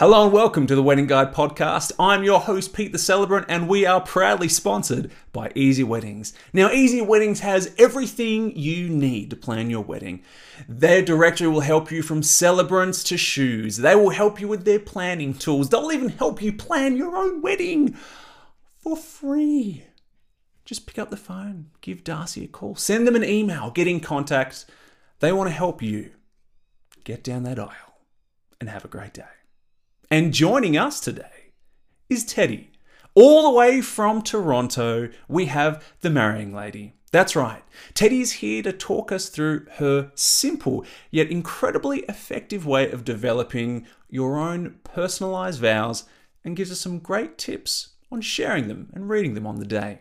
Hello and welcome to the Wedding Guide podcast. I'm your host, Pete the Celebrant, and we are proudly sponsored by Easy Weddings. Now, Easy Weddings has everything you need to plan your wedding. Their directory will help you from celebrants to shoes. They will help you with their planning tools. They'll even help you plan your own wedding for free. Just pick up the phone, give Darcy a call, send them an email, get in contact. They want to help you get down that aisle and have a great day. And joining us today is Tade. All the way from Toronto, we have the marrying lady. That's right, Tade is here to talk us through her simple yet incredibly effective way of developing your own personalized vows and gives us some great tips on sharing them and reading them on the day.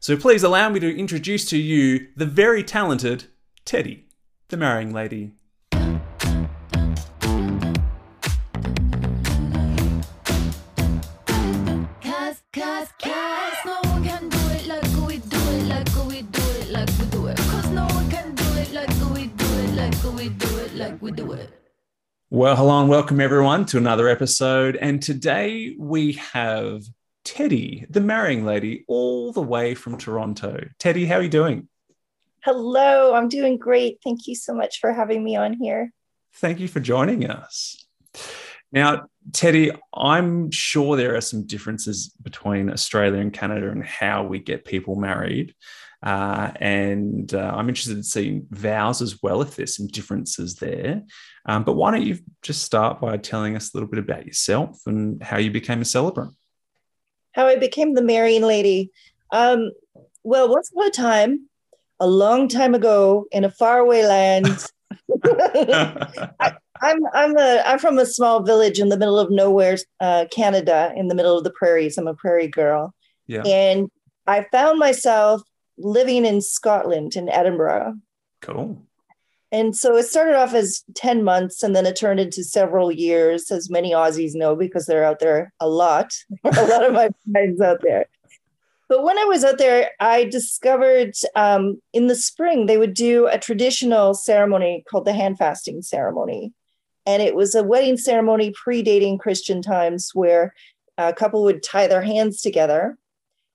So please allow me to introduce to you the very talented Tade, the marrying lady. Like we do it. Well, hello and welcome everyone to another episode. And today we have Tade, the marrying lady, all the way from Toronto. Tade, how are you doing? Hello, I'm doing great. Thank you so much for having me on here. Thank you for joining us. Now, Tade, I'm sure there are some differences between Australia and Canada and how we get people married. Uh, and uh, I'm interested in seeing vows as well, if there's some differences there. Um, but why don't you just start by telling us a little bit about yourself and how you became a celebrant? How I became the marrying lady. Um, well, once upon a time, a long time ago in a faraway land, I'm I'm a I'm from a small village in the middle of nowhere, uh, Canada, in the middle of the prairies. I'm a prairie girl, yeah, and I found myself living in Scotland in Edinburgh. cool. And so it started off as 10 months and then it turned into several years, as many Aussies know, because they're out there a lot. a lot of my friends out there. But when I was out there, I discovered um, in the spring they would do a traditional ceremony called the hand fasting ceremony. And it was a wedding ceremony predating Christian times where a couple would tie their hands together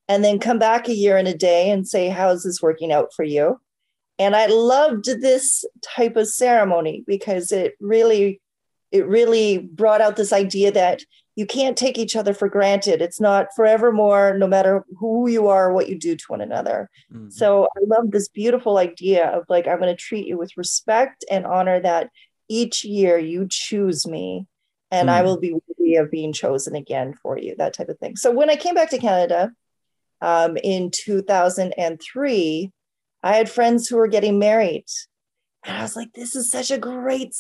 and then come back a year and a day and say, How's this working out for you? and i loved this type of ceremony because it really it really brought out this idea that you can't take each other for granted it's not forevermore no matter who you are or what you do to one another Mhm. so i love this beautiful idea of like i'm going to treat you with respect and honor that each year you choose me and i Mm. will be worthy of being chosen again for you that type of thing so when i came back to canada um, in 2003 I had friends who were getting married. And I was like, this is such a great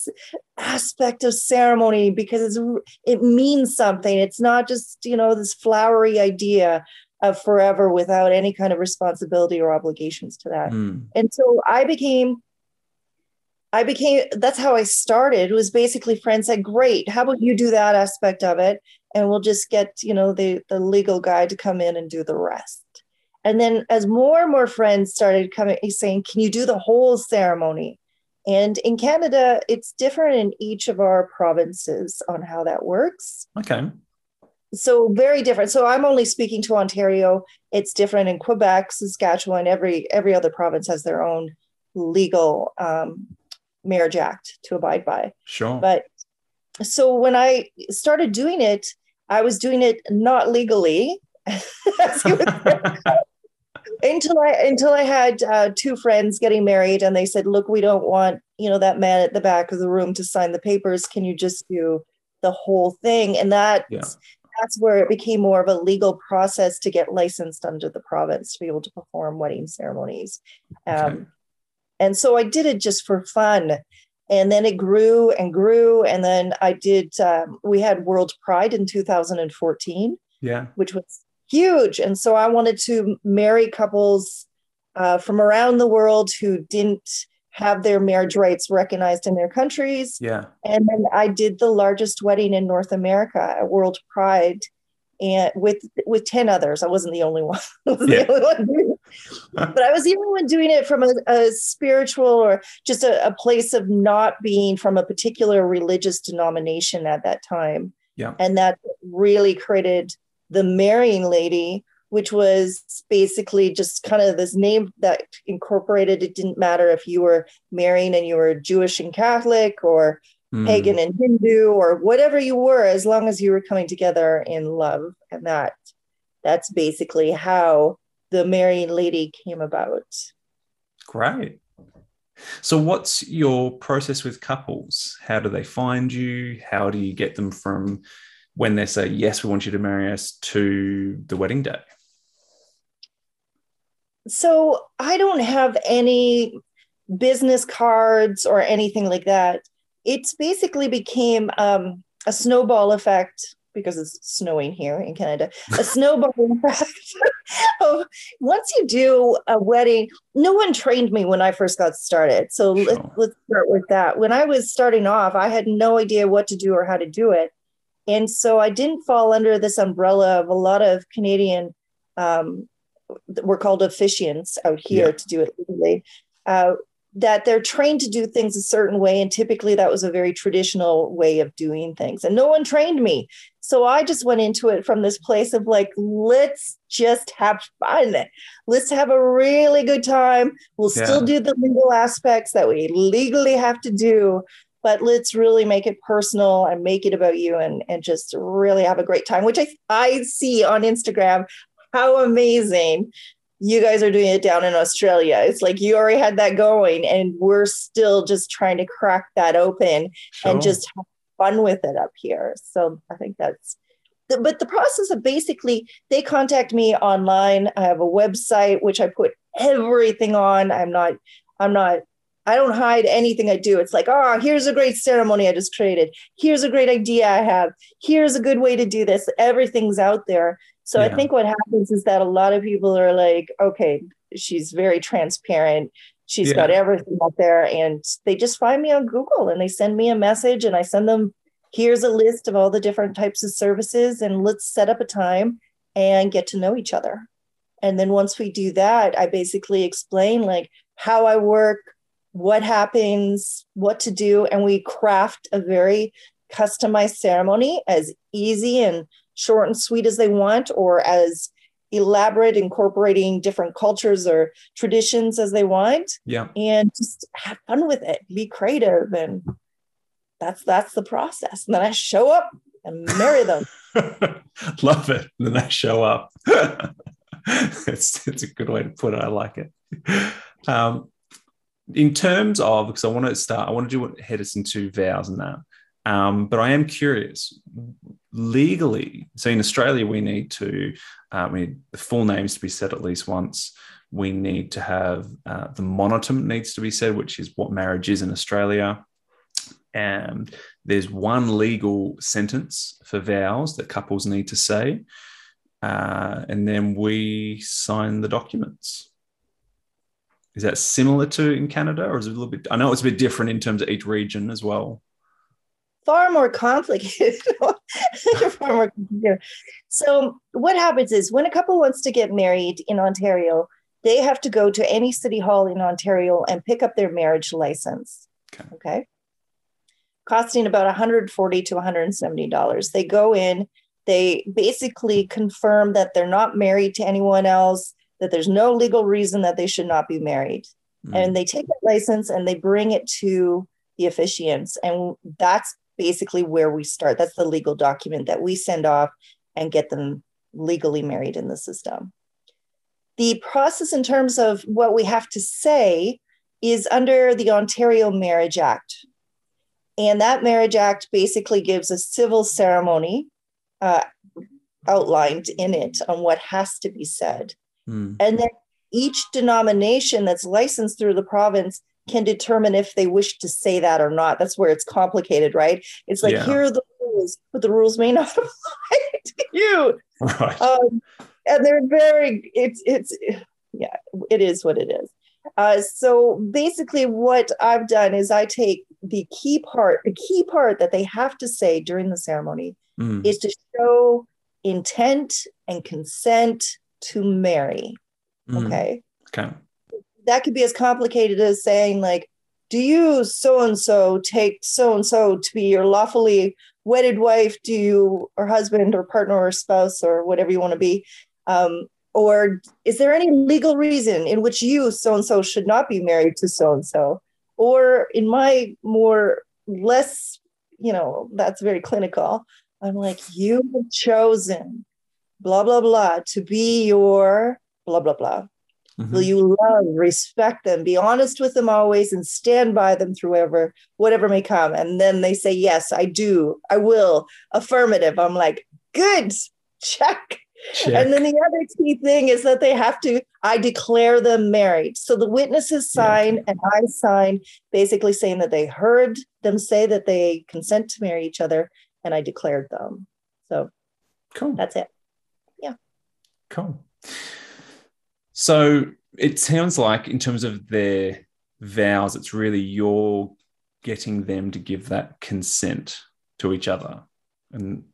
aspect of ceremony because it's, it means something. It's not just, you know, this flowery idea of forever without any kind of responsibility or obligations to that. Mm. And so I became, I became, that's how I started It was basically friends said, great, how about you do that aspect of it? And we'll just get, you know, the, the legal guy to come in and do the rest. And then as more and more friends started coming, saying, can you do the whole ceremony? And in Canada, it's different in each of our provinces on how that works Okay. so very different so i'm only speaking to ontario it's different in quebec saskatchewan every every other province has their own legal um, marriage act to abide by Sure. but so when i started doing it i was doing it not legally as you would say, until i until i had uh, two friends getting married and they said look we don't want you know that man at the back of the room to sign the papers. Can you just do the whole thing? And that Yeah. that's where it became more of a legal process to get licensed under the province to be able to perform wedding ceremonies. Um, Okay. and so i did it just for fun and then it grew and grew and then i did um, we had world pride in 2014 yeah. which was huge. And so I wanted to marry couples uh, from around the world who didn't have their marriage rights recognized in their countries. Yeah. And then I did the largest wedding in North America at World Pride. And with with 10 others. I wasn't the only one. Yeah. the only one. But I was the only one doing it from a, a spiritual or just a, a place of not being from a particular religious denomination at that time. Yeah. And that really created the marrying lady, which was basically just kind of this name that incorporated it didn't matter if you were marrying and you were Jewish and Catholic or Mm. pagan and Hindu or whatever you were, as long as you were coming together in love. And that that's basically how the marrying lady came about. Great. So, what's your process with couples? How do they find you? How do you get them from when they say, Yes, we want you to marry us to the wedding day? So I don't have any business cards or anything like that. It's basically became um, a snowball effect because it's snowing here in Canada. A snowball effect. of once you do a wedding, no one trained me when I first got started. So let's, let's start with that. When I was starting off, I had no idea what to do or how to do it. And so I didn't fall under this umbrella of a lot of Canadian um, we're called officiants out here Yeah. to do it legally, uh, that they're trained to do things a certain way. And typically that was a very traditional way of doing things. And no one trained me. So I just went into it from this place of like, let's just have fun. Let's have a really good time. We'll still do the legal aspects that we legally have to do. But let's really make it personal and make it about you and, and just really have a great time, which I, I see on Instagram how amazing you guys are doing it down in Australia. It's like you already had that going, and we're still just trying to crack that open Sure. and just have fun with it up here. So I think that's. the- But the process of basically, they contact me online. I have a website which I put everything on. I'm not. I'm not. I don't hide anything I do. It's like, oh, here's a great ceremony I just created. Here's a great idea I have. Here's a good way to do this. Everything's out there. So Yeah. I think what happens is that a lot of people are like, okay, she's very transparent. She's got everything out there. And they just find me on Google and they send me a message and I send them, here's a list of all the different types of services and let's set up a time and get to know each other. And then once we do that, I basically explain like how I work, what happens, what to do. And we craft a very customized ceremony as easy and short and sweet as they want, or as elaborate, incorporating different cultures or traditions as they want, Yeah. and just have fun with it, be creative. And that's that's the process. And then I show up and marry them. Love it. And then I show up. it's, it's a good way to put it. I like it. Um, in terms of, because I want to start, I want to do what head us into vows and that. Um, but I am curious legally. So in Australia, we need to, uh, we need the full names to be said at least once. We need to have uh, the monitum needs to be said, which is what marriage is in Australia. And there's one legal sentence for vows that couples need to say. Uh, and then we sign the documents. Is that similar to in Canada, or is it a little bit? I know it's a bit different in terms of each region as well. Far more complicated. far more complicated. So what happens is when a couple wants to get married in Ontario, they have to go to any city hall in Ontario and pick up their marriage license. Okay. Okay. Costing about 140 to 170 dollars. They go in, they basically confirm that they're not married to anyone else, that there's no legal reason that they should not be married Mm. and they take that license and they bring it to the officiants and that's basically where we start. That's the legal document that we send off and get them legally married in the system. The process in terms of what we have to say is under the ontario marriage act. And that marriage act basically gives a civil ceremony uh, outlined in it on what has to be said. Mm. and then each denomination that's licensed through the province can determine if they wish to say that or not. That's where it's complicated, right? It's like, Yeah. here are the rules, but the rules may not apply to you. Right. Um, and they're very, it's, it's, yeah, it is what it is. Uh, so basically, what I've done is I take the key part, the key part that they have to say during the ceremony Mm. is to show intent and consent to marry. Mm. Okay. Okay. That could be as complicated as saying, like, do you so and so take so and so to be your lawfully wedded wife? Do you or husband or partner or spouse or whatever you want to be? Um, or is there any legal reason in which you so and so should not be married to so and so or in my more less you know that's very clinical i'm like you have chosen blah blah blah to be your blah blah blah Mhm. will you love respect them be honest with them always and stand by them through whatever whatever may come and then they say yes i do i will affirmative i'm like good check Check. and then the other key thing is that they have to, I declare them married. So the witnesses Yeah. sign and I sign, basically saying that they heard them say that they consent to marry each other and I declared them. So cool. that's it. Yeah. Cool. So it sounds like, in terms of their vows, it's really you're getting them to give that consent to each other. And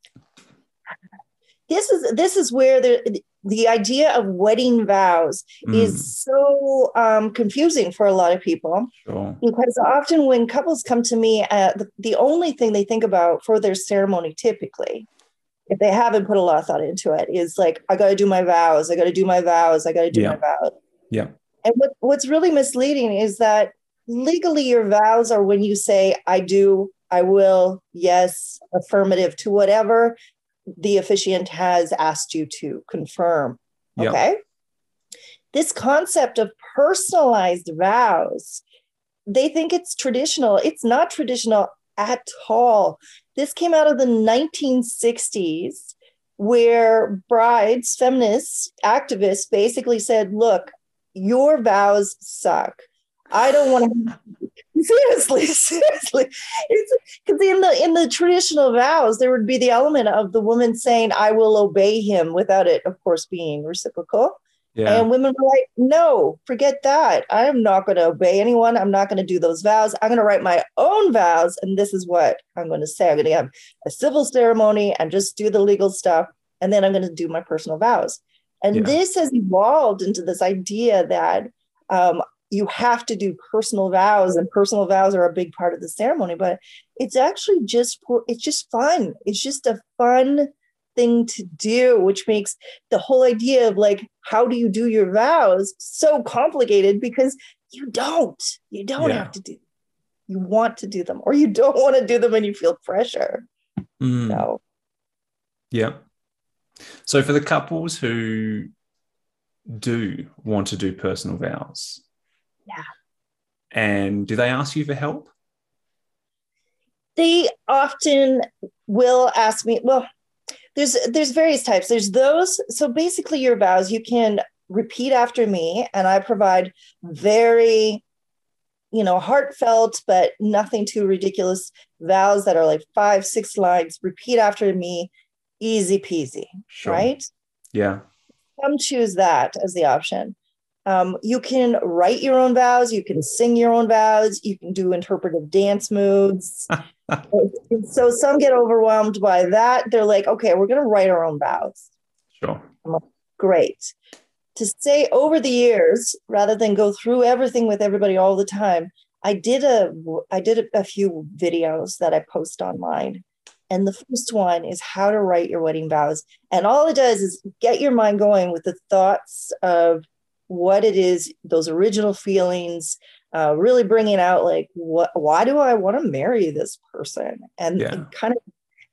This is this is where the the idea of wedding vows mm, is so um, confusing for a lot of people. sure. because often when couples come to me uh, the, the only thing they think about for their ceremony typically if they haven't put a lot of thought into it is like i got to do my vows i got to do my vows i got to do Yeah. my vows Yeah. and what, what's really misleading is that legally your vows are when you say i do i will yes affirmative to whatever the officiant has asked you to confirm Yeah. okay this concept of personalized vows they think it's traditional it's not traditional at all this came out of the 1960s where brides feminists activists basically said look your vows suck. I don't want to seriously seriously. Because in the in the traditional vows there would be the element of the woman saying i will obey him without it of course being reciprocal Yeah. and women were like, no, forget that. I am not going to obey anyone. I'm not going to do those vows. I'm going to write my own vows. And this is what I'm going to say. I'm going to have a civil ceremony and just do the legal stuff. And then I'm going to do my personal vows. And Yeah. this has evolved into this idea that um, you have to do personal vows, and personal vows are a big part of the ceremony. But it's actually just it's just fun. It's just a fun thing to do, which makes the whole idea of like how do you do your vows so complicated because you don't you don't Yeah. have to do you want to do them or you don't want to do them and you feel pressure Mm, so yeah. So for the couples who do want to do personal vows, Yeah. And do they ask you for help? they often will ask me well there's there's various types there's those so basically your vows you can repeat after me and i provide very you know heartfelt but nothing too ridiculous vows that are like five six lines repeat after me easy peasy Sure. right Yeah. some choose that as the option. Um, you can write your own vows, you can sing your own vows, you can do interpretive dance moves. So some get overwhelmed by that. They're like, okay, we're going to write our own vows. Sure. Great. To say over the years, rather than go through everything with everybody all the time, I did a I did a, a few videos that I post online. And the first one is how to write your wedding vows. And all it does is get your mind going with the thoughts of what it is, those original feelings, uh, really bringing out like, what, why do I want to marry this person? And, Yeah. and kind of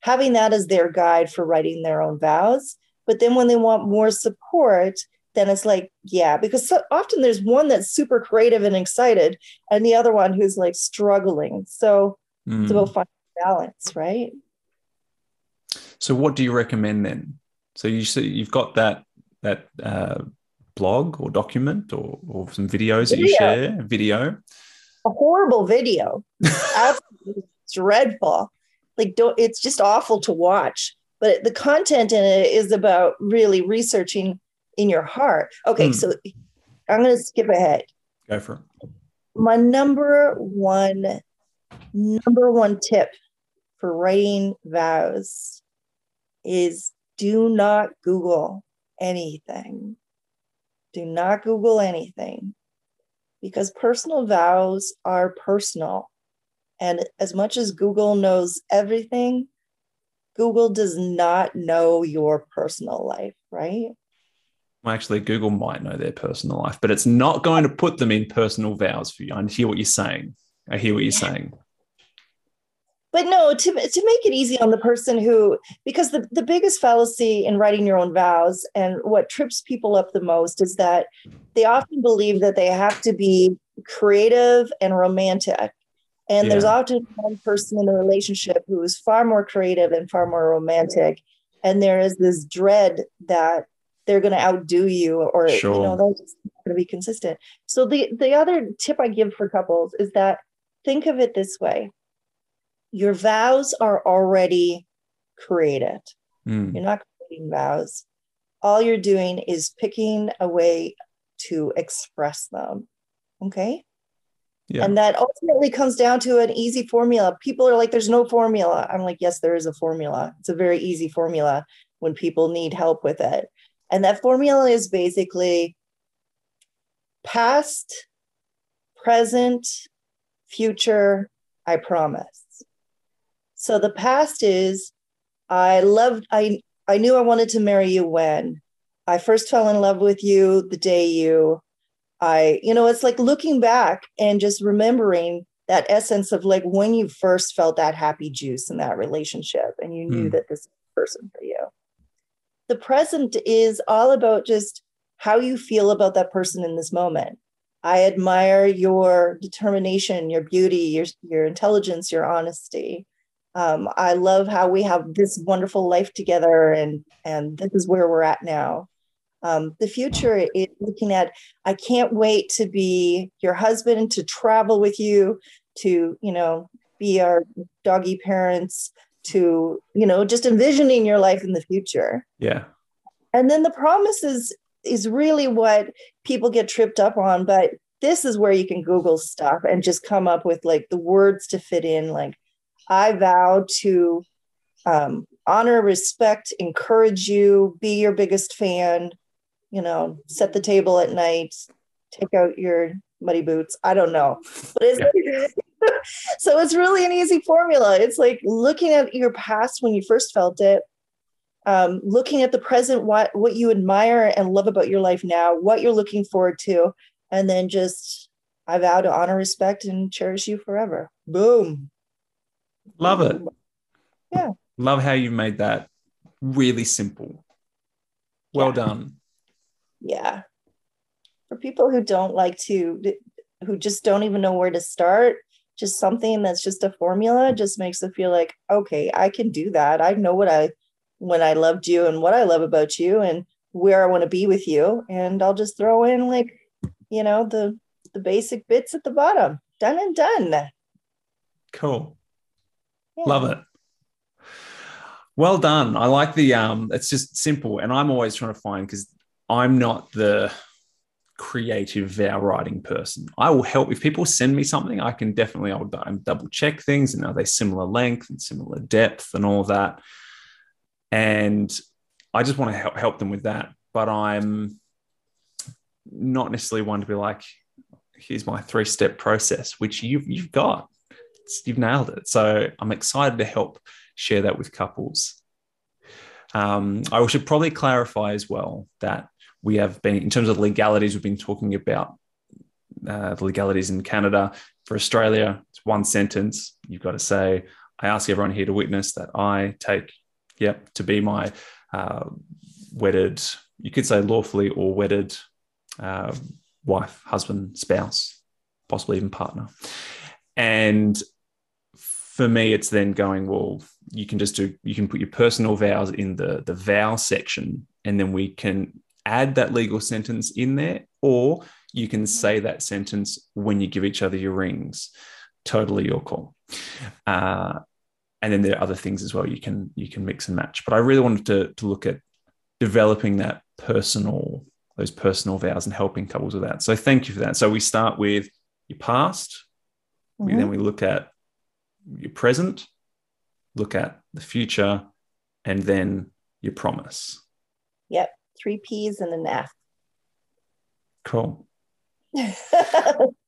having that as their guide for writing their own vows. But then when they want more support, then it's like, yeah, because so often there's one that's super creative and excited, and the other one who's like struggling. So Mm. it's about finding balance, right? So what do you recommend then? So you see you've got that that uh, blog or document or, or some videos that you share, video. A horrible video, absolutely dreadful. Like, don't. It's just awful to watch. But the content in it is about really researching in your heart. Okay, Hmm. so I'm going to skip ahead. Go for it. my number one number one tip for writing vows is do not google anything do not google anything because personal vows are personal and as much as google knows everything Google does not know your personal life, right? Well, actually, Google might know their personal life, but it's not going to put them in personal vows for you. I hear what you're saying. I hear what you're saying. But no, to, to make it easy on the person who, because the, the biggest fallacy in writing your own vows and what trips people up the most is that they often believe that they have to be creative and romantic. And there's often one person in the relationship who is far more creative and far more romantic. And there is this dread that they're going to outdo you or, Sure. you know, they're just not going to be consistent. So the, the other tip I give for couples is that think of it this way your vows are already created. Mm, You're not creating vows. All you're doing is picking a way to express them. Okay. Yeah. And that ultimately comes down to an easy formula. People are like, there's no formula. I'm like, yes, there is a formula. It's a very easy formula when people need help with it. And that formula is basically past, present, future, I promise. So the past is I loved I I knew I wanted to marry you when I first fell in love with you the day you I you know it's like looking back and just remembering that essence of like when you first felt that happy juice in that relationship and you knew Hmm. that this is the person for you. The present is all about just how you feel about that person in this moment. I admire your determination, your beauty, your your intelligence, your honesty. Um, I love how we have this wonderful life together, and and this is where we're at now. Um, the future is looking at. I can't wait to be your husband, to travel with you, to you know be our doggy parents, to you know just envisioning your life in the future yeah. and then the promise is is really what people get tripped up on but this is where you can google stuff and just come up with like the words to fit in like i vow to um, honor respect encourage you be your biggest fan you know set the table at night take out your muddy boots i don't know but it's so it's really an easy formula it's like looking at your past when you first felt it um, looking at the present, what what you admire and love about your life now, what you're looking forward to, and then just I vow to honor, respect, and cherish you forever. Boom. Love it. Yeah. Love how you made that really simple. Well Yeah. done. Yeah. For people who don't like to, who just don't even know where to start, just something that's just a formula just makes it feel like, okay, I can do that. I know what I, when I loved you and what I love about you and where I want to be with you. And I'll just throw in like, you know, the, the basic bits at the bottom. Done and done. Cool. Love it. Well done. I like the um it's just simple and I'm always trying to find because I'm not the creative vow writing person. I will help if people send me something, I can definitely I'll double check things and are they similar length and similar depth and all that. And I just want to help help them with that. But I'm not necessarily one to be like, here's my three-step process, which you've you've got. You've nailed it. So I'm excited to help share that with couples. Um, I should probably clarify as well that we have been, in terms of legalities, we've been talking about uh, the legalities in Canada. For Australia, it's one sentence. You've got to say, I ask everyone here to witness that I take, yep, to be my uh, wedded, you could say lawfully or wedded uh, wife, husband, spouse, possibly even partner. And for me, it's then going, well, you can just do, you can put your personal vows in the, the vow section, and then we can add that legal sentence in there, or you can say that sentence when you give each other your rings. Totally your call. Uh, and then there are other things as well you can you can mix and match. But I really wanted to, to look at developing that personal, those personal vows and helping couples with that. So thank you for that. So we start with your past, we, Mhm. then we look at your present, look at the future, and then your promise. Yep. Three P's and an F. Cool.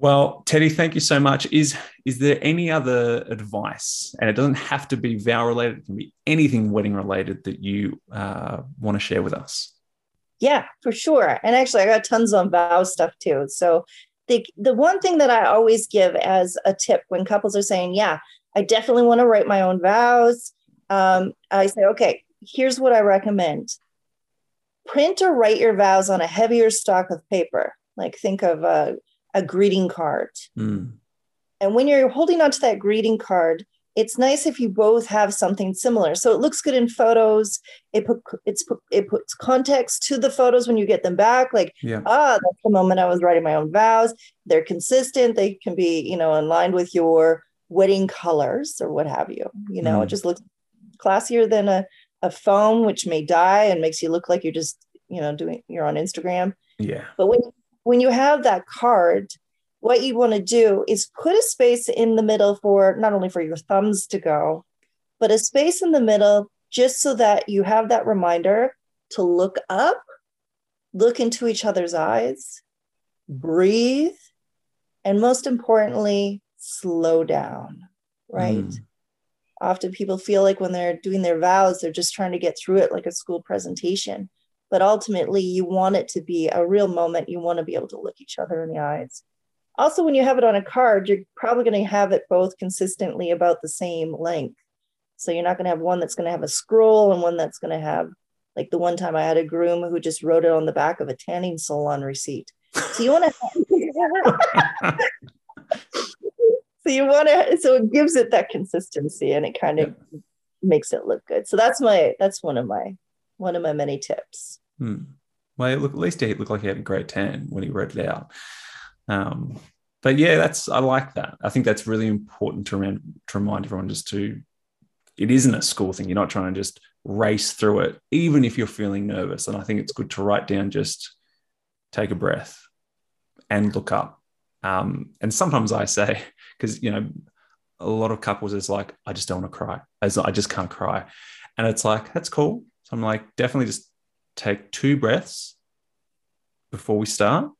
Well, Tade, thank you so much. Is is there any other advice, and it doesn't have to be vow related; it can be anything wedding related that you uh, want to share with us? Yeah, for sure. And actually, I got tons on vow stuff too. So the the one thing that I always give as a tip when couples are saying, "Yeah, I definitely want to write my own vows," um, I say, "Okay, here's what I recommend: print or write your vows on a heavier stock of paper. Like think of a a greeting card. Mm. And when you're holding onto that greeting card, it's nice if you both have something similar. So it looks good in photos. It put it's it puts context to the photos when you get them back. Like, Yeah. ah, that's the moment I was writing my own vows. They're consistent. They can be, you know, in line with your wedding colors or what have you. You know, Mm. it just looks classier than a, a phone, which may die and makes you look like you're just, you know, doing you're on Instagram. Yeah. But when when you have that card, what you want to do is put a space in the middle for not only for your thumbs to go, but a space in the middle just so that you have that reminder to look up, look into each other's eyes, breathe, and most importantly, slow down, right? Mm. Often people feel like when they're doing their vows, they're just trying to get through it like a school presentation. But ultimately, you want it to be a real moment. You want to be able to look each other in the eyes. Also, when you have it on a card, you're probably going to have it both consistently about the same length. So you're not going to have one that's going to have a scroll and one that's going to have, like the one time I had a groom who just wrote it on the back of a tanning salon receipt. So you want to. so you want to. So it gives it that consistency, and it kind of makes it look good. So that's my. That's one of my. One of my many tips. Hmm. Well, look, at least he looked like he had a great tan when he wrote it out. Um, but yeah, that's I like that. I think that's really important to remind to remind everyone just to. It isn't a school thing. You're not trying to just race through it, even if you're feeling nervous. And I think it's good to write down, just take a breath, and look up. Um, and sometimes I say, because you know, a lot of couples is like, I just don't want to cry. As I just can't cry, and it's like that's cool. So I'm like, definitely just take two breaths before we start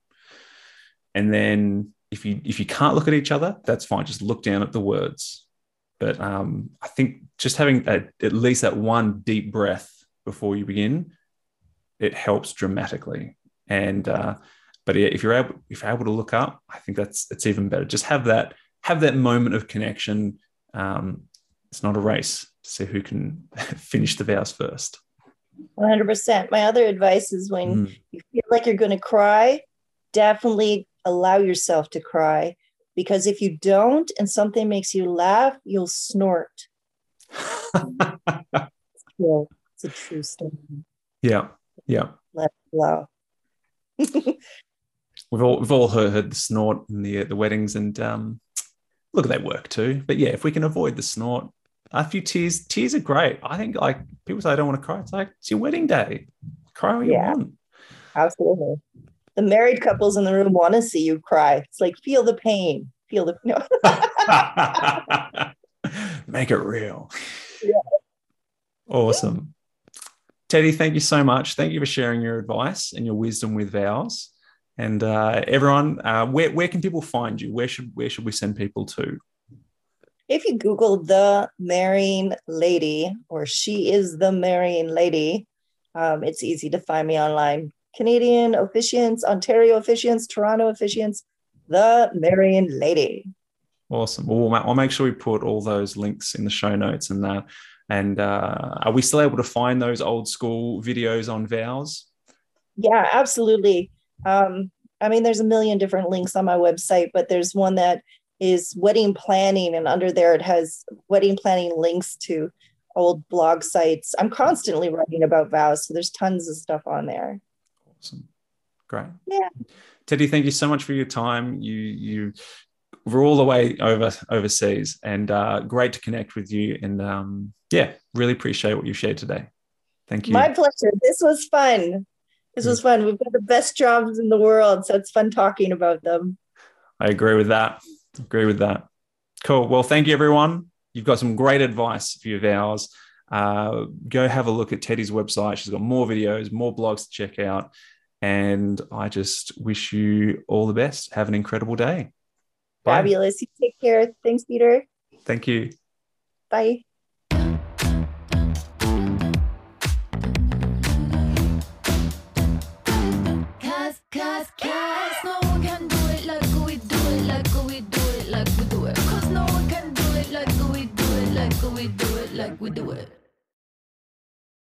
and then if you if you can't look at each other that's fine. Just look down at the words. But um, i think just having a, at least that one deep breath before you begin it helps dramatically. And uh, but yeah, if you're able if you're able to look up i think that's it's even better. Just have that have that moment of connection. Um, it's not a race. To see who can finish the vows first. 100%. My other advice is when Mm. you feel like you're going to cry, definitely allow yourself to cry. Because if you don't and something makes you laugh, you'll snort. Yeah, it's a true story. yeah yeah Let it flow. We've all we've all heard, heard the snort in the the weddings, and um, look, they work too. But yeah, if we can avoid the snort, a few tears. Tears are great. I think like people say I don't want to cry. It's like it's your wedding day. Cry all you Yeah. want. Absolutely. The married couples in the room want to see you cry. It's like, feel the pain. Feel the no. Make it real. Yeah. Awesome. Tade, thank you so much. Thank you for sharing your advice and your wisdom with vows. And uh, everyone, uh, where, where can people find you? Where should where should we send people to? if you Google the marrying lady or she is the marrying lady, um, it's easy to find me online. Canadian officiants, Ontario officiants, Toronto officiants, the marrying lady. Awesome. Well, we'll I'll make sure we put all those links in the show notes and that. And uh, are we still able to find those old school videos on vows? Yeah, absolutely. Um, I mean, there's a million different links on my website, but there's one that is wedding planning, and under there it has wedding planning links to old blog sites. I'm constantly writing about vows, so there's tons of stuff on there. Awesome. Great. Yeah. Tade, thank you so much for your time. You you were all the way over overseas and uh, great to connect with you. And um, yeah, really appreciate what you shared today. Thank you. My pleasure. This was fun. This was fun. We've got the best jobs in the world, so it's fun talking about them. I agree with that. Agree with that. Cool. Well, thank you, everyone. You've got some great advice for your vows. Uh, go have a look at Tade's website. She's got more videos, more blogs to check out. And I just wish you all the best. Have an incredible day. Bye. Fabulous. You take care. Thanks, Peter. Thank you. Bye. Cause, cause, cause no one can do it like we do it, like we do it, like we do it. Cause no one can do it like we do it, like we do it, like we do it.